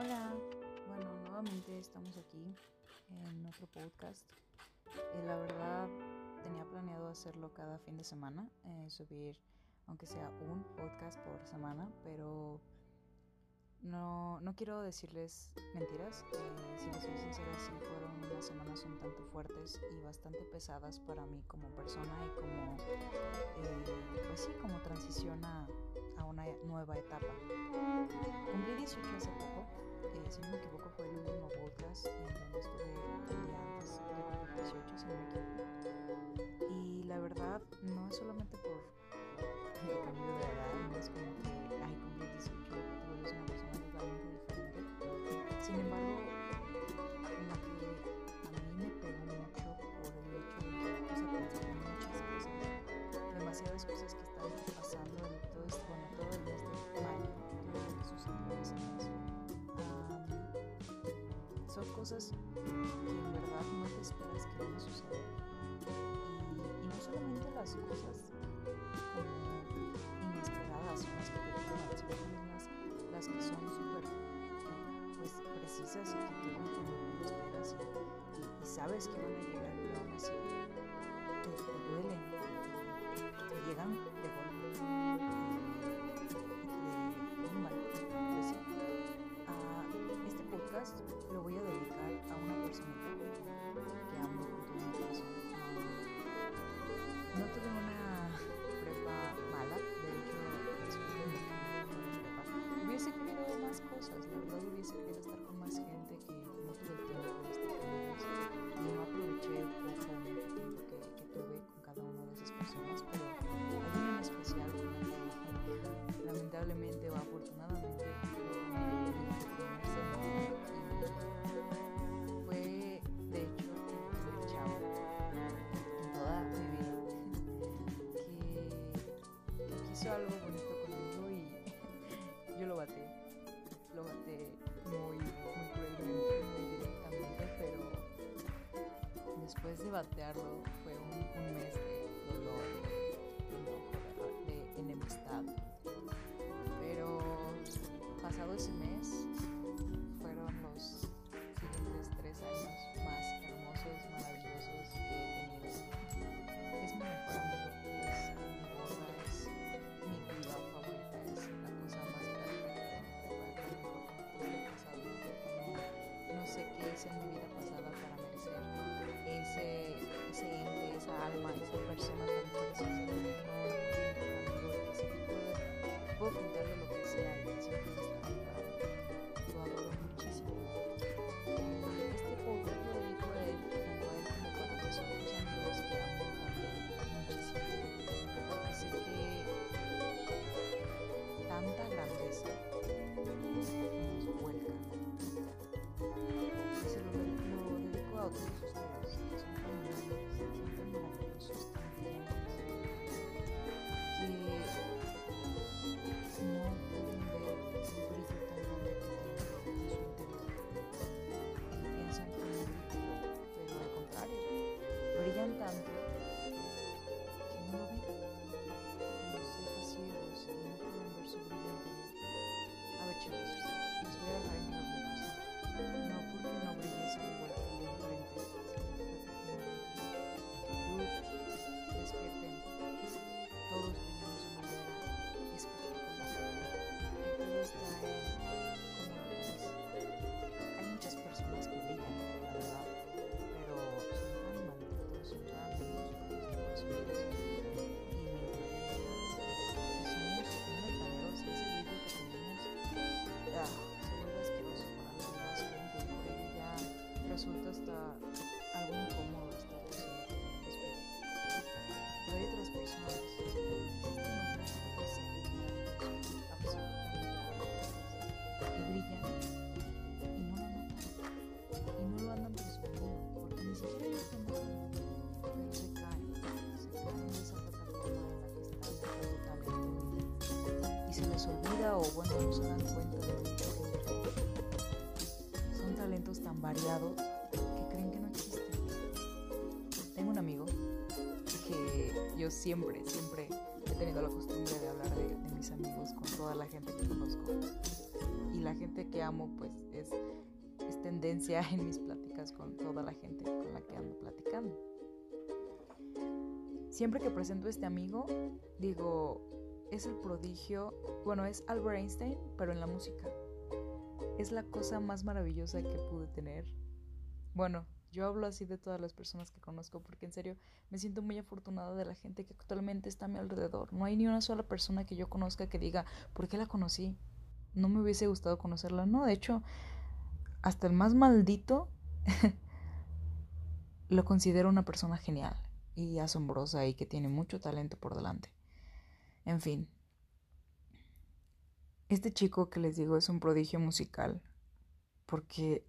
Hola, bueno, nuevamente estamos aquí en otro podcast. Eh, la verdad tenía planeado hacerlo cada fin de semana, eh, subir aunque sea un podcast por semana, pero no, no quiero decirles mentiras. Eh, si les soy sincera, sí fueron unas semanas un tanto fuertes y bastante pesadas para mí como persona y como, eh, pues sí, como transición a, a una nueva etapa. Cumplí 18 hace poco, eh, si no me equivoco fue el último podcast en donde estuve el día antes de cumplir 18, si no me equivoco. Y la verdad, no es solamente por el cambio de edad, no es como que están pasando todo esto, bueno, todo el mes de mayo, todo lo que sucedió. Am, son cosas que en verdad no te esperas que van a suceder. Y, y no solamente las cosas como inesperadas las que te toman, sino las, las que son súper pues, precisas y que llegan cuando no esperas y, y- sabes que van a llegar, pero aún así te, te, quiso algo bonito conmigo y yo lo baté. Lo baté muy, muy cruelmente, muy directamente, pero después de batearlo fue un, mes de dolor, de enemistad. Pero pasado ese mes fueron los siguientes tres años hice en mi vida pasada para merecer ese, ese ente, esa alma, esa persona tan preciosa. Que puedo, puedo o bueno no se dan cuenta de que son talentos tan variados que creen que no existen tengo un amigo que yo siempre, siempre he tenido la costumbre de hablar de, de mis amigos con toda la gente que conozco. y la gente que amo pues es, es tendencia en mis pláticas con toda la gente con la que ando platicando. Siempre que presento a este amigo, digo, es el prodigio, bueno, es Albert Einstein, pero en la música. Es la cosa más maravillosa que pude tener. Bueno, yo hablo así de todas las personas que conozco porque en serio me siento muy afortunada de la gente que actualmente está a mi alrededor. No hay ni una sola persona que yo conozca que diga, ¿por qué la conocí? No me hubiese gustado conocerla. No, de hecho, hasta el más maldito lo considero una persona genial y asombrosa y que tiene mucho talento por delante. En fin, este chico que les digo es un prodigio musical porque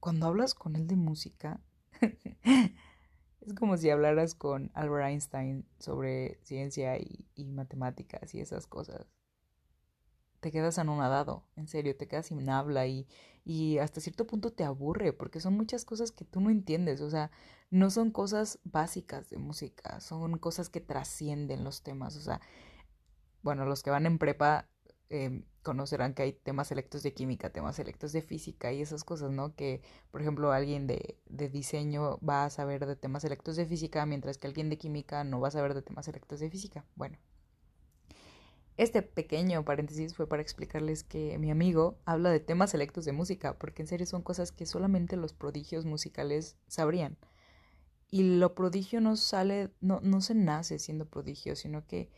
cuando hablas con él de música es como si hablaras con Albert Einstein sobre ciencia y, matemáticas y esas cosas. Te quedas anonadado, en serio, te quedas sin habla y, y hasta cierto punto te aburre porque son muchas cosas que tú no entiendes, o sea, no son cosas básicas de música, son cosas que trascienden los temas, o sea, bueno, los que van en prepa eh, conocerán que hay temas selectos de química, temas selectos de física y esas cosas, ¿no? Que, por ejemplo, alguien de, de diseño va a saber de temas selectos de física, mientras que alguien de química no va a saber de temas selectos de física. Bueno, este pequeño paréntesis fue para explicarles que mi amigo habla de temas selectos de música, porque en serio son cosas que solamente los prodigios musicales sabrían. Y lo prodigio no sale, no, no se nace siendo prodigio, sino que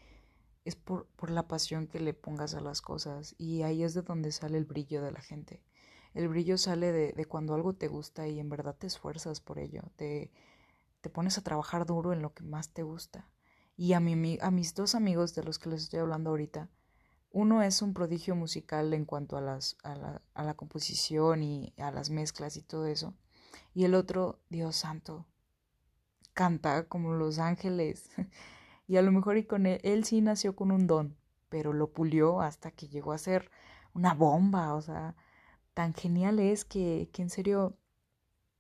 es por, por la pasión que le pongas a las cosas. Y ahí es de donde sale el brillo de la gente. El brillo sale de, de cuando algo te gusta y en verdad te esfuerzas por ello. Te, te pones a trabajar duro en lo que más te gusta. Y a, mi, a mis dos amigos de los que les estoy hablando ahorita, uno es un prodigio musical en cuanto a, las, a, la, a la composición y a las mezclas y todo eso. Y el otro, Dios santo, canta como los ángeles. y a lo mejor y con él, él sí nació con un don, pero lo pulió hasta que llegó a ser una bomba. O sea, tan genial es que, que en serio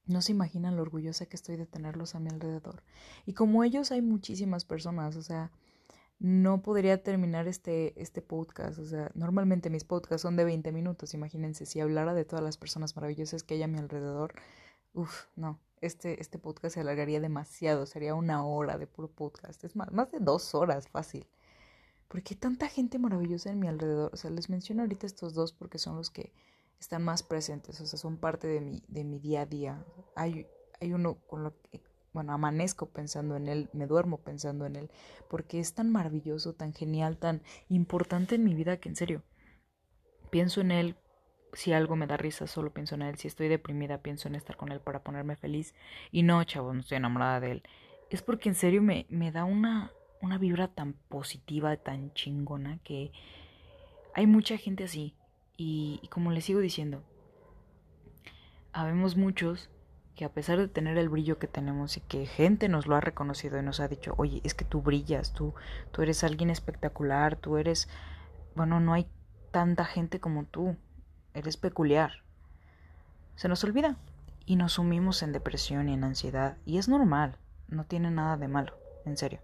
no se imaginan lo orgullosa que estoy de tenerlos a mi alrededor. Y como ellos hay muchísimas personas, o sea, no podría terminar este, este podcast. O sea, normalmente mis podcasts son de 20 minutos. Imagínense, si hablara de todas las personas maravillosas que hay a mi alrededor, uff, no, este, este podcast se alargaría demasiado. Sería una hora de puro podcast. Es más, más de dos horas, fácil. Porque tanta gente maravillosa en mi alrededor. O sea, les menciono ahorita estos dos porque son los que están más presentes, o sea, son parte de mi, de mi día a día. Hay, hay uno con lo que, bueno, amanezco pensando en él, me duermo pensando en él, porque es tan maravilloso, tan genial, tan importante en mi vida que en serio, pienso en él. Si algo me da risa, solo pienso en él. Si estoy deprimida, pienso en estar con él para ponerme feliz. Y no, chavos, no estoy enamorada de él. Es porque en serio me, me da una, una vibra tan positiva, tan chingona, que hay mucha gente así y, como les sigo diciendo, habemos muchos que a pesar de tener el brillo que tenemos y que gente nos lo ha reconocido y nos ha dicho, oye, es que tú brillas, tú, tú eres alguien espectacular, tú eres, bueno, no hay tanta gente como tú, eres peculiar. Se nos olvida y nos sumimos en depresión y en ansiedad y es normal, no tiene nada de malo, en serio.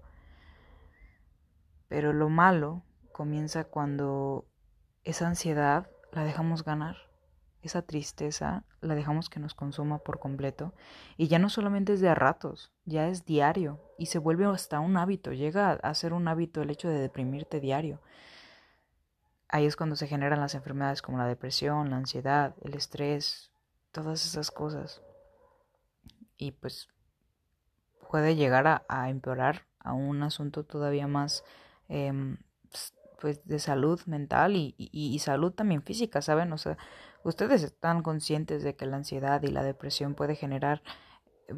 Pero lo malo comienza cuando esa ansiedad la dejamos ganar. Esa tristeza la dejamos que nos consuma por completo y ya no solamente es de a ratos, ya es diario y se vuelve hasta un hábito, llega a ser un hábito el hecho de deprimirte diario. Ahí es cuando se generan las enfermedades como la depresión, la ansiedad, el estrés, todas esas cosas. Y pues puede llegar a, empeorar a un asunto todavía más em, pues de salud mental y, y, salud también física, ¿saben? O sea, ustedes están conscientes de que la ansiedad y la depresión puede generar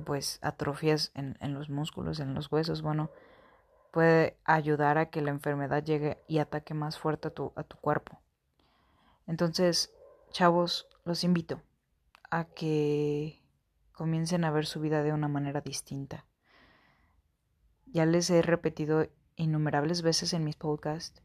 pues atrofias en, en los músculos, en los huesos, bueno, puede ayudar a que la enfermedad llegue y ataque más fuerte a tu, a tu cuerpo. Entonces, chavos, los invito a que comiencen a ver su vida de una manera distinta. Ya les he repetido innumerables veces en mis podcasts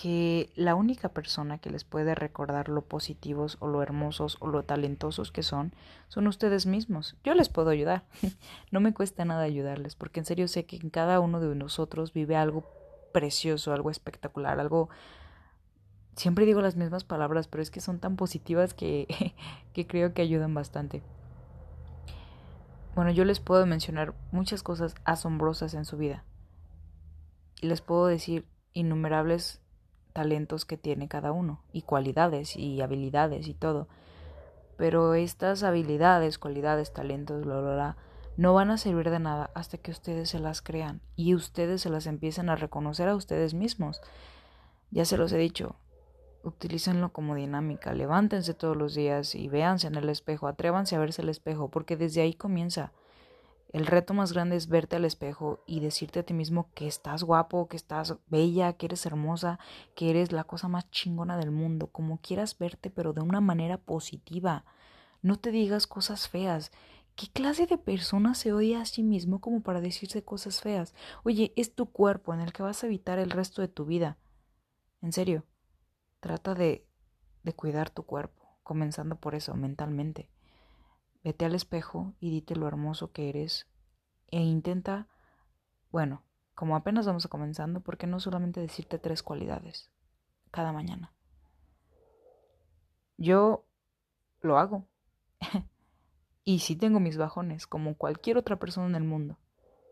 que la única persona que les puede recordar lo positivos o lo hermosos o lo talentosos que son son ustedes mismos. Yo les puedo ayudar. no me cuesta nada ayudarles porque en serio sé que en cada uno de nosotros vive algo precioso, algo espectacular, algo siempre digo las mismas palabras, pero es que son tan positivas que, que creo que ayudan bastante. Bueno, yo les puedo mencionar muchas cosas asombrosas en su vida. Y les puedo decir innumerables talentos que tiene cada uno, y cualidades y habilidades y todo. Pero estas habilidades, cualidades, talentos, bla, bla, bla, no van a servir de nada hasta que ustedes se las crean y ustedes se las empiecen a reconocer a ustedes mismos. Ya se los he dicho, utilícenlo como dinámica, levántense todos los días y véanse en el espejo, atrévanse a verse el espejo, porque desde ahí comienza. El reto más grande es verte al espejo y decirte a ti mismo que estás guapo, que estás bella, que eres hermosa, que eres la cosa más chingona del mundo, como quieras verte, pero de una manera positiva. No te digas cosas feas. ¿Qué clase de persona se odia a sí mismo como para decirse cosas feas? Oye, es tu cuerpo en el que vas a evitar el resto de tu vida. En serio. Trata de, de cuidar tu cuerpo, comenzando por eso, mentalmente. Vete al espejo y dite lo hermoso que eres e intenta, bueno, como apenas vamos comenzando, ¿por qué no solamente decirte tres cualidades cada mañana? Yo lo hago. y sí tengo mis bajones, como cualquier otra persona en el mundo.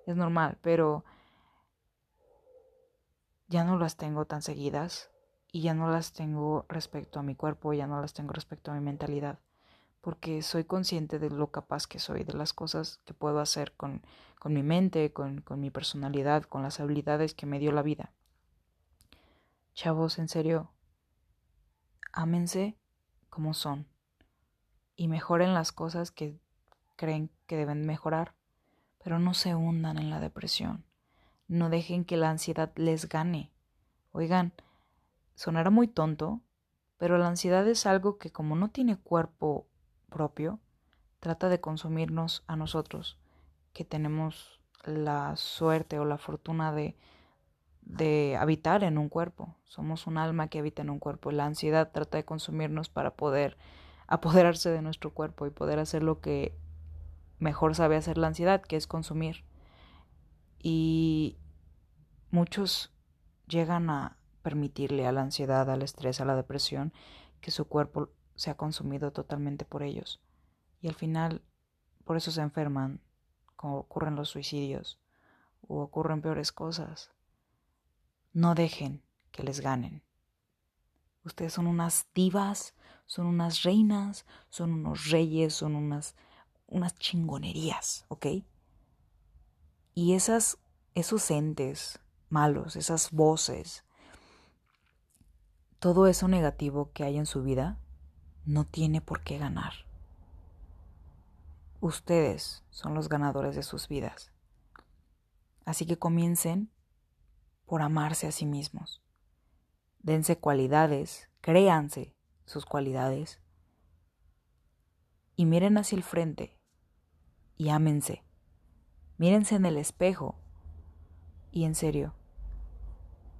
Es normal, pero ya no las tengo tan seguidas y ya no las tengo respecto a mi cuerpo, ya no las tengo respecto a mi mentalidad, porque soy consciente de lo capaz que soy, de las cosas que puedo hacer con, con mi mente, con, con mi personalidad, con las habilidades que me dio la vida. Chavos, en serio, ámense como son y mejoren las cosas que creen que deben mejorar, pero no se hundan en la depresión. No dejen que la ansiedad les gane. Oigan, sonará muy tonto, pero la ansiedad es algo que como no tiene cuerpo propio, trata de consumirnos a nosotros, que tenemos la suerte o la fortuna de, de habitar en un cuerpo. Somos un alma que habita en un cuerpo. La ansiedad trata de consumirnos para poder apoderarse de nuestro cuerpo y poder hacer lo que mejor sabe hacer la ansiedad, que es consumir. Y muchos llegan a permitirle a la ansiedad, al estrés, a la depresión, que su cuerpo sea consumido totalmente por ellos. Y al final, por eso se enferman, como ocurren los suicidios, o ocurren peores cosas. No dejen que les ganen. Ustedes son unas divas, son unas reinas, son unos reyes, son unas, unas chingonerías, ¿ok? Y esas, esos entes malos, esas voces, todo eso negativo que hay en su vida no tiene por qué ganar. Ustedes son los ganadores de sus vidas. Así que comiencen por amarse a sí mismos. Dense cualidades, créanse sus cualidades y miren hacia el frente y ámense. Mírense en el espejo y en serio,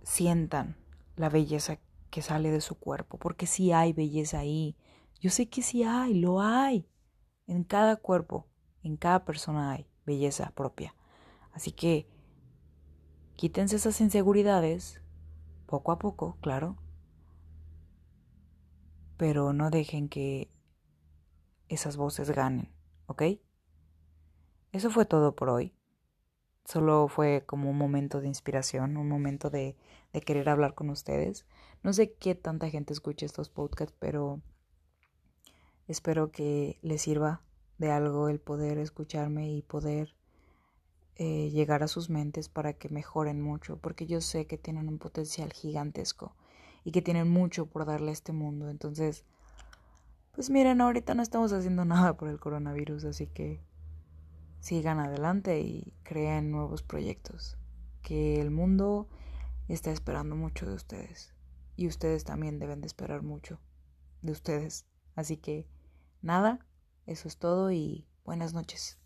sientan la belleza que sale de su cuerpo, porque sí hay belleza ahí. Yo sé que sí hay, lo hay. En cada cuerpo, en cada persona hay belleza propia. Así que quítense esas inseguridades, poco a poco, claro, pero no dejen que esas voces ganen, ¿ok? Eso fue todo por hoy. Solo fue como un momento de inspiración, un momento de, de querer hablar con ustedes. No sé qué tanta gente escucha estos podcasts, pero espero que les sirva de algo el poder escucharme y poder eh, llegar a sus mentes para que mejoren mucho, porque yo sé que tienen un potencial gigantesco y que tienen mucho por darle a este mundo. Entonces, pues miren, ahorita no estamos haciendo nada por el coronavirus, así que sigan adelante y creen nuevos proyectos, que el mundo está esperando mucho de ustedes y ustedes también deben de esperar mucho de ustedes. Así que nada, eso es todo y buenas noches.